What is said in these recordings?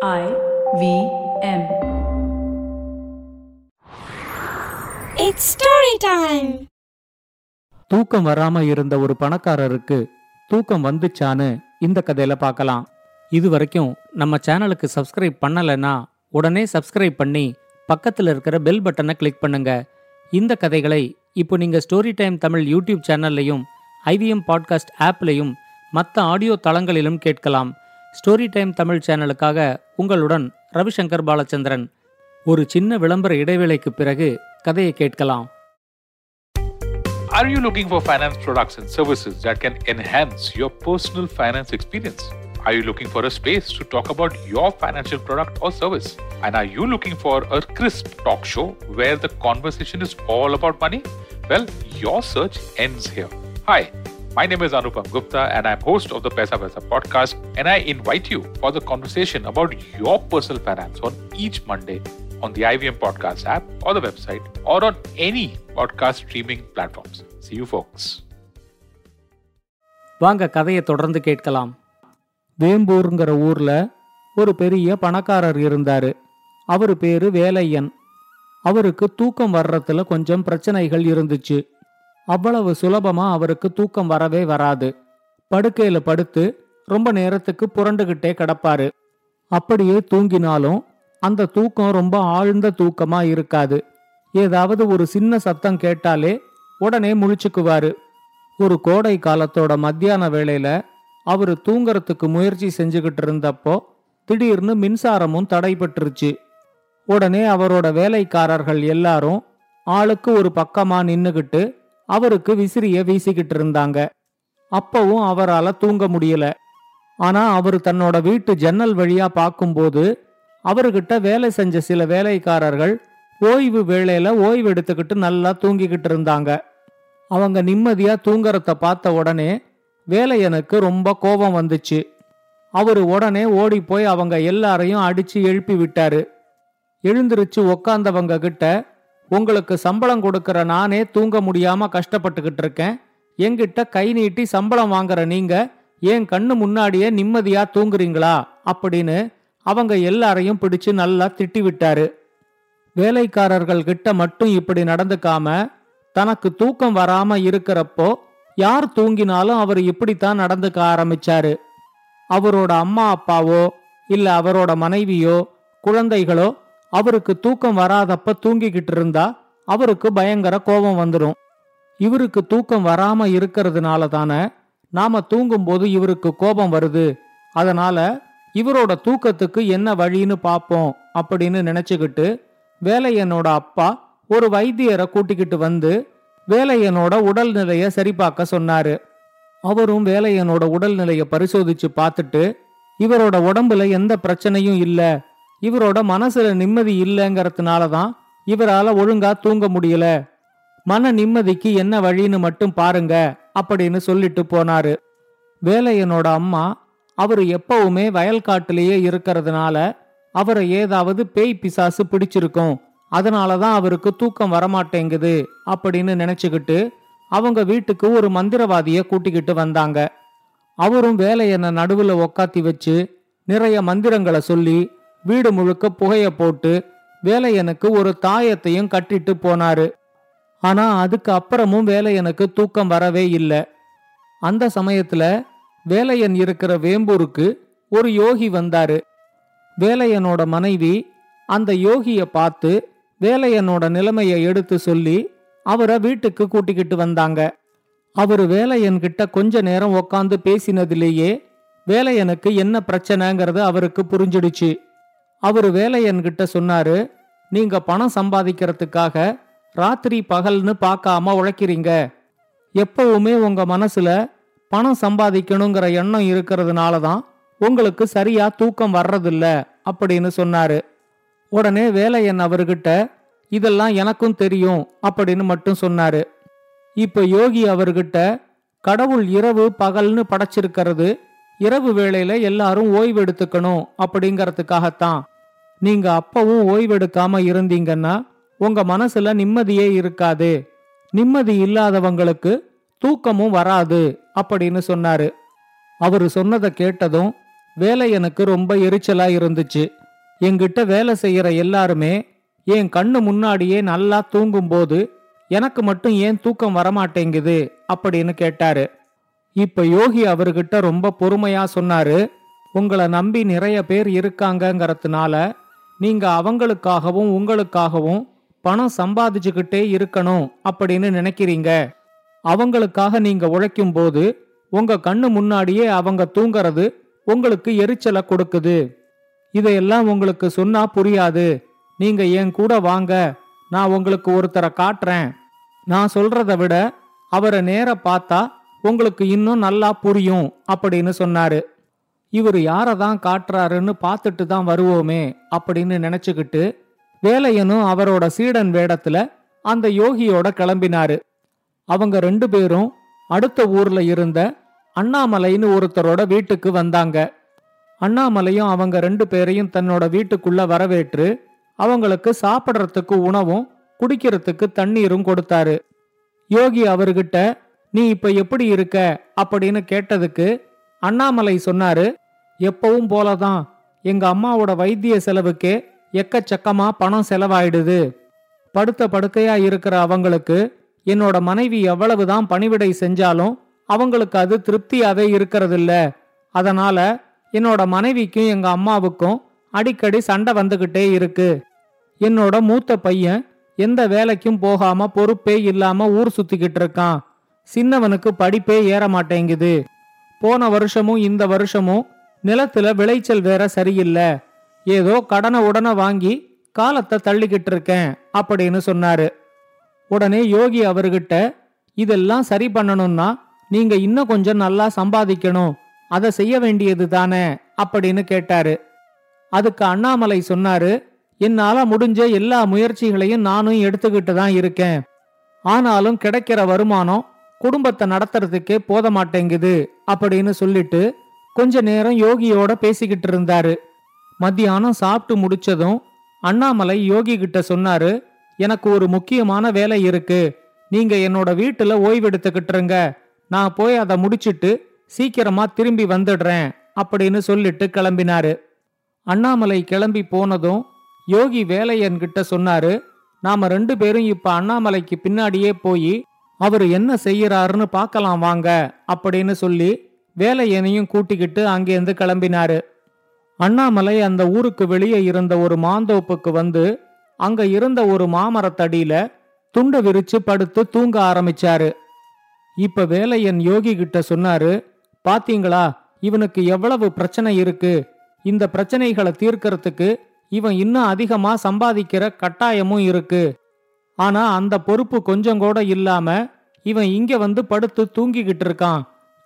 I V M. It's story time. தூக்கம் வராம இருந்த ஒரு பணக்காரருக்கு தூக்கம் வந்துச்சான்னு இந்த கதையில பார்க்கலாம் இது வரைக்கும் நம்ம சேனலுக்கு சப்ஸ்கிரைப் பண்ணலைன்னா உடனே சப்ஸ்கிரைப் பண்ணி பக்கத்துல இருக்கிற பெல் பட்டனை கிளிக் பண்ணுங்க இந்த கதைகளை இப்போ நீங்க ஸ்டோரி டைம் தமிழ் யூடியூப் சேனல்லையும் ஐவிஎம் பாட்காஸ்ட் ஆப்லையும் மற்ற ஆடியோ தளங்களிலும் கேட்கலாம் ஸ்டோரி டைம் தமிழ் சேனலுக்காக உங்களுடன் ரவிசங்கர் பாலச்சந்திரன் ஒரு சின்ன விளம்பர இடைவேளைக்கு பிறகு கதையை கேட்கலாம் Are you looking for finance products and services that can enhance your personal finance experience? Are you looking for a space to talk about your financial product or service? And are you looking for a crisp talk show where the conversation is all about money? Well, your search ends here. Hi, My name is Anupam Gupta and I'm host of the Pesa Pesa podcast and I invite you for the conversation about your personal finance on each Monday on the IVM Podcast app or the website or on any podcast streaming platforms. See you, folks. வாங்க கதையை தொடர்ந்து கேட்கலாம் வேம்பூருங்கிற ஊர்ல ஒரு பெரிய பணக்காரர் இருந்தாரு அவரு பேரு வேலையன் அவருக்கு தூக்கம் வர்றதுல கொஞ்சம் பிரச்சனைகள் இருந்துச்சு அவ்வளவு சுலபமா அவருக்கு தூக்கம் வரவே வராது. படுக்கையில படுத்து ரொம்ப நேரத்துக்கு புரண்டுகிட்டே கிடப்பாரு. அப்படியே தூங்கினாலும் அந்த தூக்கம் ரொம்ப ஆழ்ந்த தூக்கமா இருக்காது. ஏதாவது ஒரு சின்ன சத்தம் கேட்டாலே உடனே முழிச்சுக்குவாரு. ஒரு கோடை காலத்தோட மத்தியான வேளையில அவரு தூங்கறதுக்கு முயற்சி செஞ்சுகிட்டு இருந்தப்போ திடீர்னு மின்சாரமும் தடைபட்டுருச்சு. உடனே அவரோட வேலைக்காரர்கள் எல்லாரும் ஆளுக்கு ஒரு பக்கமா நின்னுகிட்டு அவருக்கு விசிறிய வீசிக்கிட்டு இருந்தாங்க அப்பவும் அவரால தூங்க முடியல. ஆனா அவர் தன்னோட வீட்டு ஜன்னல் வழியா பார்க்கும்போது அவர்கிட்ட வேலை செஞ்ச சில வேலைக்காரர்கள் ஓய்வு வேளையில ஓய்வு எடுத்துக்கிட்டு நல்லா தூங்கிக்கிட்டு இருந்தாங்க அவங்க நிம்மதியா தூங்கறத பார்த்த உடனே வேலையனுக்கு ரொம்ப கோபம் வந்துச்சு. அவரு உடனே ஓடி போய் அவங்க எல்லாரையும் அடிச்சு எழுப்பி விட்டாரு. எழுந்திருச்சு உக்காந்தவங்க கிட்ட உங்களுக்கு சம்பளம் கொடுக்கற நானே தூங்க முடியாம கஷ்டப்பட்டுக்கிட்டு இருக்கேன். என்கிட்ட கை நீட்டி சம்பளம் வாங்குற நீங்க என் கண்ணு முன்னாடியே நிம்மதியா தூங்குறீங்களா? அப்படின்னு அவங்க எல்லாரையும் பிடிச்சு நல்லா திட்டி விட்டாரு வேலைக்காரர்கள் கிட்ட மட்டும் இப்படி நடந்துக்காம தனக்கு தூக்கம் வராம இருக்கிறப்போ யார் தூங்கினாலும் அவர் இப்படித்தான் நடந்துக்க ஆரம்பிச்சாரு. அவரோட அம்மா அப்பாவோ இல்ல அவரோட மனைவியோ குழந்தைகளோ அவருக்கு தூக்கம் வராதப்ப தூங்கிக்கிட்டு இருந்தா அவருக்கு பயங்கர கோபம் வந்துடும் இவருக்கு தூக்கம் வராம இருக்கிறதுனால தானே நாம தூங்கும்போது இவருக்கு கோபம் வருது. அதனால இவரோட தூக்கத்துக்கு என்ன வழின்னு பார்ப்போம் அப்படின்னு நினைச்சுக்கிட்டு வேலையனோட அப்பா ஒரு வைத்தியரை கூட்டிக்கிட்டு வந்து வேலையனோட உடல்நிலைய சரிபார்க்க சொன்னாரு. அவரும் வேலையனோட உடல்நிலைய பரிசோதிச்சு பார்த்துட்டு இவரோட உடம்புல எந்த பிரச்சனையும் இல்லை இவரோட மனசுல நிம்மதி இல்லைங்கிறதுனால தான் இவரால ஒழுங்கா தூங்க முடியல. மன நிம்மதிக்கு என்ன வழின்னு மட்டும் பாருங்க அப்படின்னு சொல்லிட்டு போனாரு. வேலையனோட அம்மா அவர் எப்பவுமே வயல்காட்டிலேயே இருக்கிறதுனால அவரை ஏதாவது பேய் பிசாசு பிடிச்சிருக்கும். அதனாலதான் அவருக்கு தூக்கம் வரமாட்டேங்குது அப்படின்னு நினைச்சுக்கிட்டு அவங்க வீட்டுக்கு ஒரு மந்திரவாதிய கூட்டிக்கிட்டு வந்தாங்க. அவரும் வேலையனை நடுவுல உக்காத்தி வச்சு நிறைய மந்திரங்களை சொல்லி வீடு முழுக்க புகைய போட்டு வேலையனுக்கு ஒரு தாயத்தையும் கட்டிட்டு போனாரு. ஆனா அதுக்கு அப்புறமும் வேலையனுக்கு தூக்கம் வரவே இல்லை. அந்த சமயத்துல வேலையன் இருக்கிற வேம்பூருக்கு ஒரு யோகி வந்தாரு. வேலையனோட மனைவி அந்த யோகிய பார்த்து வேலையனோட நிலைமையை எடுத்து சொல்லி அவரை வீட்டுக்கு கூட்டிக்கிட்டு வந்தாங்க. அவரு வேலையன் கிட்ட கொஞ்ச நேரம் உக்காந்து பேசினதிலேயே வேலையனுக்கு என்ன பிரச்சனைங்கிறது அவருக்கு புரிஞ்சிடுச்சு. அவரு வேலை என்கிட்ட சொன்னாரு நீங்க பணம் சம்பாதிக்கிறதுக்காக ராத்திரி பகல்னு பார்க்காம உழைக்கிறீங்க. எப்பவுமே உங்க மனசுல பணம் சம்பாதிக்கணுங்கிற எண்ணம் இருக்கிறதுனால தான் உங்களுக்கு சரியா தூக்கம் வர்றதில்ல அப்படின்னு சொன்னாரு. உடனே வேலையன் அவர்கிட்ட இதெல்லாம் எனக்கும் தெரியும் அப்படின்னு மட்டும் சொன்னாரு. இப்ப யோகி அவர்கிட்ட கடவுள் இரவு பகல்னு படைச்சிருக்கிறது இரவு வேளையில எல்லாரும் ஓய்வு எடுத்துக்கணும் அப்படிங்கறதுக்காகத்தான். நீங்க அப்பவும் ஓய்வெடுக்காம இருந்தீங்கன்னா உங்க மனசுல நிம்மதியே இருக்காது. நிம்மதி இல்லாதவங்களுக்கு தூக்கமும் வராது அப்படின்னு சொன்னாரு. அவரு சொன்னதை கேட்டதும் வேலை எனக்கு ரொம்ப எரிச்சலா இருந்துச்சு. என்கிட்ட வேலை செய்யற எல்லாருமே என் கண்ணு முன்னாடியே நல்லா தூங்கும்போது எனக்கு மட்டும் ஏன் தூக்கம் வரமாட்டேங்குது அப்படின்னு கேட்டாரு. இப்ப யோகி அவர்கிட்ட ரொம்ப பொறுமையா சொன்னாரு உங்களை நம்பி நிறைய பேர் இருக்காங்கங்கிறதுனால நீங்க அவங்களுக்காகவும் உங்களுக்காகவும் பணம் சம்பாதிச்சுக்கிட்டே இருக்கணும் அப்படின்னு நினைக்கிறீங்க. அவங்களுக்காக நீங்க உழைக்கும் போது உங்க கண்ணு முன்னாடியே அவங்க தூங்கறது உங்களுக்கு எரிச்சலை கொடுக்குது. இதையெல்லாம் உங்களுக்கு சொன்னா புரியாது. நீங்க என் கூட வாங்க. நான் உங்களுக்கு ஒருத்தரை காட்டுறேன். நான் சொல்றத விட அவரை நேர பார்த்தா உங்களுக்கு இன்னும் நல்லா புரியும் அப்படின்னு சொன்னாரு. இவர் யாரை தான் காட்டுறாருன்னு பார்த்துட்டு தான் வருவோமே அப்படின்னு நினைச்சுக்கிட்டு வேலையனும் அவரோட சீடன் வேடத்துல அந்த யோகியோட கிளம்பினாரு. அவங்க ரெண்டு பேரும் அடுத்த ஊர்ல இருந்த அண்ணாமலைன்னு ஒருத்தரோட வீட்டுக்கு வந்தாங்க. அண்ணாமலையும் அவங்க ரெண்டு பேரையும் தன்னோட வீட்டுக்குள்ள வரவேற்று அவங்களுக்கு சாப்பிட்றதுக்கு உணவும் குடிக்கிறதுக்கு தண்ணீரும் கொடுத்தாரு. யோகி அவர்கிட்ட நீ இப்ப எப்படி இருக்க? அப்படின்னு கேட்டதுக்கு அண்ணாமலை சொன்னாரு எப்பவும் போலதான். எங்க அம்மாவோட வைத்திய செலவுக்கே எக்கச்சக்கமா பணம் செலவாயிடுது. படுத்த படுக்கையா இருக்கிற அவங்களுக்கு என்னோட மனைவி எவ்வளவுதான் பணிவிடை செஞ்சாலும் அவங்களுக்கு அது திருப்தியாவே இருக்கிறதில்ல. அதனால என்னோட மனைவிக்கும் எங்க அம்மாவுக்கும் அடிக்கடி சண்டை வந்துகிட்டே இருக்கு. என்னோட மூத்த பையன் எந்த வேலைக்கும் போகாம பொறுப்பே இல்லாம ஊர் சுத்திக்கிட்டு இருக்கான். சின்னவனுக்கு படிப்பே ஏற மாட்டேங்குது போன வருஷமும் இந்த வருஷமும் நிலத்துல விளைச்சல் வேற சரியில்லை. ஏதோ கடனை உடனே வாங்கி காலத்தை தள்ளிக்கிட்டு இருக்கேன் அப்படின்னு சொன்னாரு. உடனே யோகி அவர்கிட்ட இதெல்லாம் சரி பண்ணணும்னா நீங்க இன்னும் கொஞ்சம் நல்லா சம்பாதிக்கணும். அதை செய்ய வேண்டியது தானே? அப்படின்னு கேட்டாரு. அதுக்கு அண்ணாமலை சொன்னாரு என்னால முடிஞ்ச எல்லா முயற்சிகளையும் நானும் எடுத்துக்கிட்டு தான் இருக்கேன். ஆனாலும் கிடைக்கிற வருமானம் குடும்பத்தை நடத்துறதுக்கே போத மாட்டேங்குது அப்படின்னு சொல்லிட்டு கொஞ்ச நேரம் யோகியோட பேசிக்கிட்டு இருந்தாரு. மத்தியானம் சாப்பிட்டு முடிச்சதும் அண்ணாமலை யோகி கிட்ட சொன்னாரு எனக்கு ஒரு முக்கியமான வேலை இருக்கு. நீங்க என்னோட வீட்டுல ஓய்வெடுத்துக்கிட்டுருங்க நான் போய் அதை முடிச்சிட்டு சீக்கிரமா திரும்பி வந்துடுறேன் அப்படின்னு சொல்லிட்டு கிளம்பினாரு. அண்ணாமலை கிளம்பி போனதும் யோகி வேலையன்கிட்ட சொன்னாரு நாம ரெண்டு பேரும் இப்ப அண்ணாமலைக்கு பின்னாடியே போய் அவரு என்ன செய்யறாருன்னு பார்க்கலாம் வாங்க அப்படின்னு சொல்லி வேலையனையும் கூட்டிக்கிட்டு அங்கேருந்து கிளம்பினாரு. அண்ணாமலை அந்த ஊருக்கு வெளியே இருந்த ஒரு மாந்தோப்புக்கு வந்து அங்க இருந்த ஒரு மாமரத்தடியில துண்டை விரிச்சு படுத்து தூங்க ஆரம்பிச்சாரு. இப்ப வேலையன் யோகி கிட்ட சொன்னாரு பாத்தீங்களா இவனுக்கு எவ்வளவு பிரச்சனை இருக்கு. இந்த பிரச்சனைகளை தீர்க்கறதுக்கு இவன் இன்னும் அதிகமா சம்பாதிக்கிற கட்டாயமும் இருக்கு. ஆனா அந்த பொறுப்பு கொஞ்சம் கூட இல்லாம இவன் இங்க வந்து படுத்து தூங்கிக்கிட்டு இருக்கான்.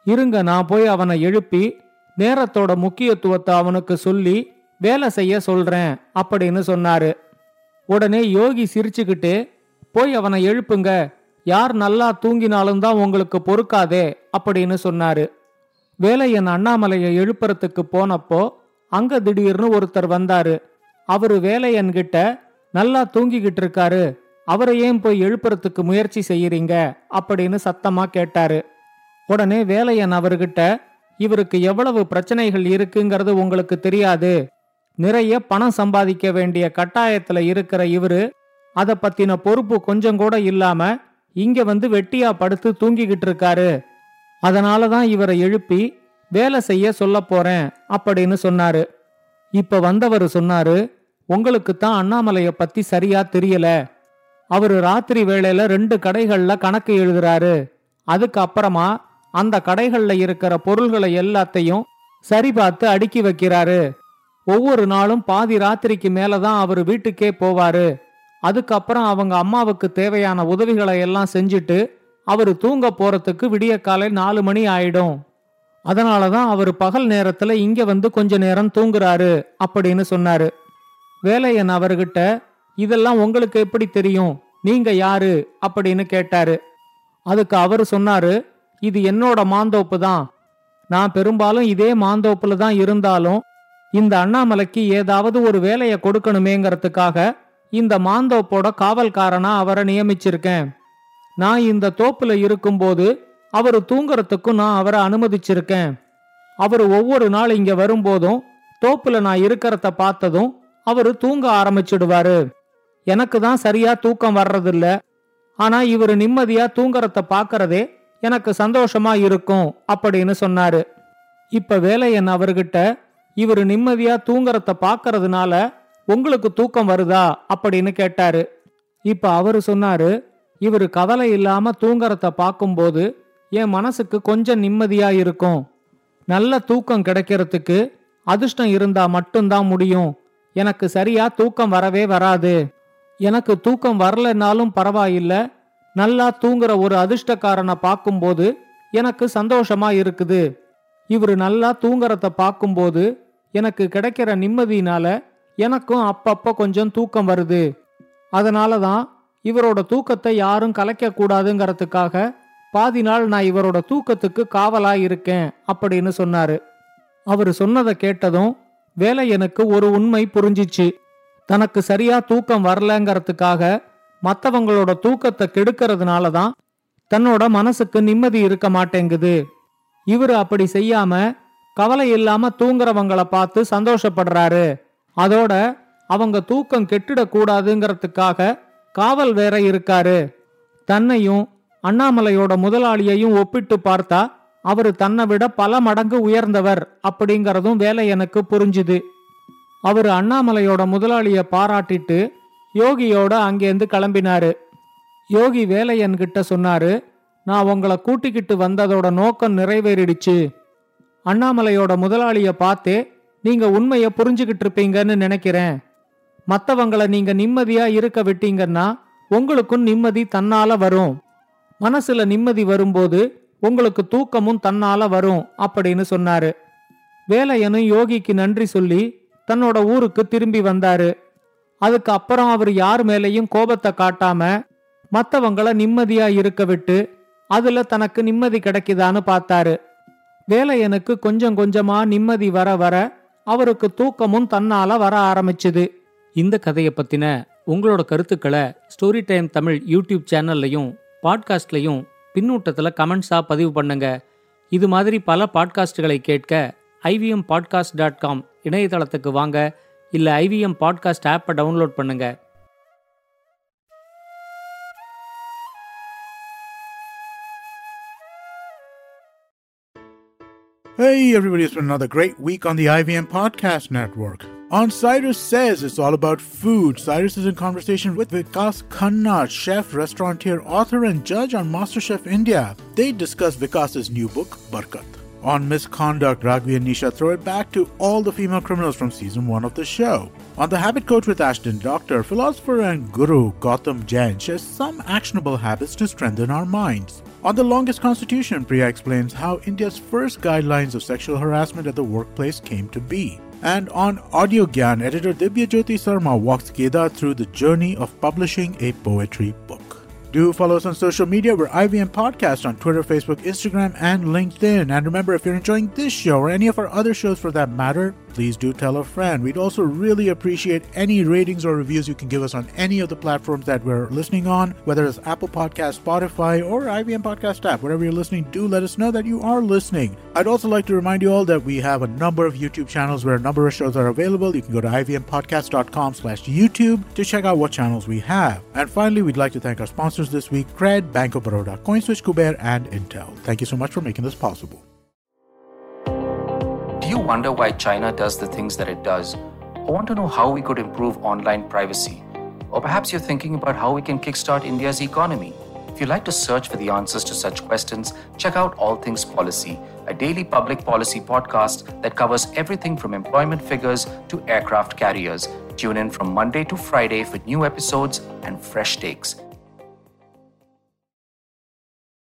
இருங்க நான் போய் அவனை எழுப்பி நேரத்தோட முக்கியத்துவத்தை அவனுக்கு சொல்லி வேலை செய்ய சொல்றேன் அப்படின்னு சொன்னாரு. உடனே யோகி சிரிச்சுக்கிட்டு போய் அவனை எழுப்புங்க. யார் நல்லா தூங்கினாலும் தான் உங்களுக்கு பொறுக்காதே அப்படின்னு சொன்னாரு. வேலையன் அண்ணாமலையை எழுப்புறதுக்கு போனப்போ அங்க திடீர்னு ஒருத்தர் வந்தாரு. அவரு வேலையன்கிட்ட நல்லா தூங்கிக்கிட்டு இருக்காரு. அவரை ஏன் போய் எழுப்புறதுக்கு முயற்சி செய்யறீங்க? அப்படின்னு சத்தமா கேட்டாரு. உடனே வேலையன் அவர்கிட்ட இவருக்கு எவ்வளவு பிரச்சனைகள் இருக்குங்கிறது உங்களுக்கு தெரியாது. நிறைய பணம் சம்பாதிக்க வேண்டிய கட்டாயத்துல இருக்கிற இவரு அத பத்தின பொறுப்பு கொஞ்சம் கூட இல்லாம இங்க வந்து வெட்டியா படுத்து தூங்கிக்கிட்டு இருக்காரு. அதனால தான் இவரை எழுப்பி வேலை செய்ய சொல்ல போறேன் அப்படின்னு சொன்னாரு. இப்ப வந்தவர் சொன்னாரு உங்களுக்கு தான் அண்ணாமலைய பத்தி சரியா தெரியல. அவரு ராத்திரி வேளையில ரெண்டு கடைகள்ல கணக்கு எழுதுறாரு. அதுக்கு அப்புறமா அந்த கடைகள்ல இருக்கிற பொருள்களை எல்லாத்தையும் சரி பார்த்து அடுக்கி வைக்கிறாரு. ஒவ்வொரு நாளும் பாதி ராத்திரிக்கு மேலதான் அவர் வீட்டுக்கே போவாரு. அதுக்கப்புறம் அவங்க அம்மாவுக்கு தேவையான உதவிகளை எல்லாம் செஞ்சுட்டு அவரு தூங்க போறதுக்கு விடிய காலை நாலு மணி ஆயிடும். அதனாலதான் அவர் பகல் நேரத்துல இங்க வந்து கொஞ்ச நேரம் தூங்குறாரு அப்படின்னு சொன்னாரு. வேலையன் அவர்கிட்ட இதெல்லாம் உங்களுக்கு எப்படி தெரியும்? நீங்க யாரு? அப்படின்னு கேட்டாரு. அதுக்கு அவர் சொன்னாரு இது என்னோட மாந்தோப்பு தான். நான் பெரும்பாலும் இதே மாந்தோப்புல தான் இருந்தாலும் இந்த அண்ணாமலைக்கு ஏதாவது ஒரு வேலையை கொடுக்கணுமேங்கிறதுக்காக இந்த மாந்தோப்போட காவல்காரனா அவரை நியமிச்சிருக்கேன். நான் இந்த தோப்புல இருக்கும்போது அவர் தூங்குறதுக்கும் நான் அவரை அனுமதிச்சிருக்கேன். அவர் ஒவ்வொரு நாள் இங்க வரும்போதும் தோப்புல நான் இருக்கிறத பார்த்ததும் அவரு தூங்க ஆரம்பிச்சிடுவாரு. எனக்கு தான் சரியா தூக்கம் வர்றதில்ல. ஆனா இவர் நிம்மதியா தூங்கறத பாக்கறதே எனக்கு சந்தோஷமா இருக்கும் அப்படின்னு சொன்னாரு. இப்ப வேலையன் அவர்கிட்ட இவர் நிம்மதியா தூங்கறத பாக்கறதுனால உங்களுக்கு தூக்கம் வருதா? அப்படின்னு கேட்டாரு. இப்ப அவரு சொன்னாரு இவர் கவலை இல்லாம தூங்கறத பார்க்கும்போது என் மனசுக்கு கொஞ்சம் நிம்மதியா இருக்கும். நல்ல தூக்கம் கிடைக்கிறதுக்கு அதிர்ஷ்டம் இருந்தா மட்டும்தான் முடியும். எனக்கு சரியா தூக்கம் வரவே வராது. எனக்கு தூக்கம் வரலனாலும் பரவாயில்ல. நல்லா தூங்குற ஒரு அதிர்ஷ்டக்காரனை பார்க்கும்போது எனக்கு சந்தோஷமா இருக்குது. இவரு நல்லா தூங்குறத பார்க்கும்போது எனக்கு கிடைக்கிற நிம்மதியினால எனக்கும் அப்பப்ப கொஞ்சம் தூக்கம் வருது. அதனால தான் இவரோட தூக்கத்தை யாரும் கலைக்க கூடாதுங்கிறதுக்காக பாதி நாள் நான் இவரோட தூக்கத்துக்கு காவலா இருக்கேன் அப்படின்னு சொன்னாரு. அவர் சொன்னதை கேட்டதும் வேலை எனக்கு ஒரு உண்மை புரிஞ்சிச்சு. தனக்கு சரியா தூக்கம் வரலங்கிறதுக்காக மற்றவங்களோட தூக்கத்தை கெடுக்கிறதுனால தான் தன்னோட மனசுக்கு நிம்மதி இருக்க மாட்டேங்குது. இவர் அப்படி செய்யாம கவலை இல்லாம தூங்குறவங்களை பார்த்து சந்தோஷப்படுறாரு. அதோட அவங்க தூக்கம் கெட்டிடக்கூடாதுங்கிறதுக்காக காவல் வேற இருக்காரு. தன்னையும் அண்ணாமலையோட முதலாளியையும் ஒப்பிட்டு பார்த்தா அவரு தன்னை விட பல மடங்கு உயர்ந்தவர் அப்படிங்கறதும் வேலை எனக்கு புரிஞ்சுது. அவர் அண்ணாமலையோட முதலாளிய பாராட்டிட்டு யோகியோட அங்கேருந்து கிளம்பினாரு. யோகி வேலையன் கிட்ட சொன்னாரு நான் உங்களை கூட்டிக்கிட்டு வந்ததோட நோக்கம் நிறைவேறிடுச்சு. அண்ணாமலையோட முதலாளிய பார்த்தே நீங்க உண்மையை புரிஞ்சுக்கிட்டு இருப்பீங்கன்னு நினைக்கிறேன். மத்தவங்கள நீங்க நிம்மதியா இருக்க விட்டீங்கன்னா உங்களுக்கும் நிம்மதி தன்னால வரும். மனசுல நிம்மதி வரும்போது உங்களுக்கு தூக்கமும் தன்னால வரும் அப்படின்னு சொன்னாரு. வேலையனும் யோகிக்கு நன்றி சொல்லி தன்னோட ஊருக்கு திரும்பி வந்தாரு. அதுக்கு அப்புறம் அவர் யார் மேலேயும் கோபத்தை காட்டாம மற்றவங்களை நிம்மதியா இருக்க விட்டு அதுல தனக்கு நிம்மதி கிடைக்குதான்னு பார்த்தாரு. வேலையனுக்கு கொஞ்சம் கொஞ்சமா நிம்மதி வர வர அவருக்கு தூக்கமும் தன்னால வர ஆரம்பிச்சுது. இந்த கதையை பத்தின உங்களோட கருத்துக்களை ஸ்டோரி டைம் தமிழ் யூடியூப் சேனல்லையும் பாட்காஸ்ட்லையும் பின்னூட்டத்தில் கமெண்ட்ஸா பதிவு பண்ணுங்க. இது மாதிரி பல பாட்காஸ்டுகளை கேட்க ஐவிஎம் பாட்காஸ்ட் டாட் காம் இணையதளத்துக்கு வாங்க இல்ல ஐவிஎம் பாட்காஸ்ட் ஆப்பை டவுன்லோட் பண்ணுங்க Hey everybody, it's been another great week on the IVM Podcast Network. On Cyrus Says, it's all about food. Cyrus is in conversation with Vikas Khanna, chef, restaurateur, author, and judge on MasterChef India. They discuss Vikas's new book, Barkat. On misconduct, Ragvi and Nisha throw it back to all the female criminals from season one of the show. On The Habit Coach with Ashton Doctor, philosopher and guru Gautam Jain shares some actionable habits to strengthen our minds. On The Longest Constitution, Priya explains how India's first guidelines of sexual harassment at the workplace came to be. And on Audio Gyan, editor Dibya Jyoti Sarma walks Geda through the journey of publishing a poetry book. Do follow us on social media. We're IVM Podcast on Twitter, Facebook, Instagram, and LinkedIn. And remember, if you're enjoying this show or any of our other shows for that matter, please do tell a friend. We'd also really appreciate any ratings or reviews you can give us on any of the platforms that we're listening on, whether it's Apple Podcast, Spotify, or IVM Podcast app. Wherever you're listening, do let us know that you are listening. I'd also like to remind you all that we have a number of YouTube channels where a number of shows are available. You can go to ivmpodcast.com slash YouTube to check out what channels we have. And finally, we'd like to thank our sponsors this week, Cred, Bank of Baroda, CoinSwitch, Kuber, and Intel. Thank you so much for making this possible. Do you wonder why China does the things that it does? Or want to know how we could improve online privacy? Or perhaps you're thinking about how we can kickstart India's economy? If you'd like to search for the answers to such questions, check out All Things Policy, a daily public policy podcast that covers everything from employment figures to aircraft carriers. Tune in from Monday to Friday for new episodes and fresh takes.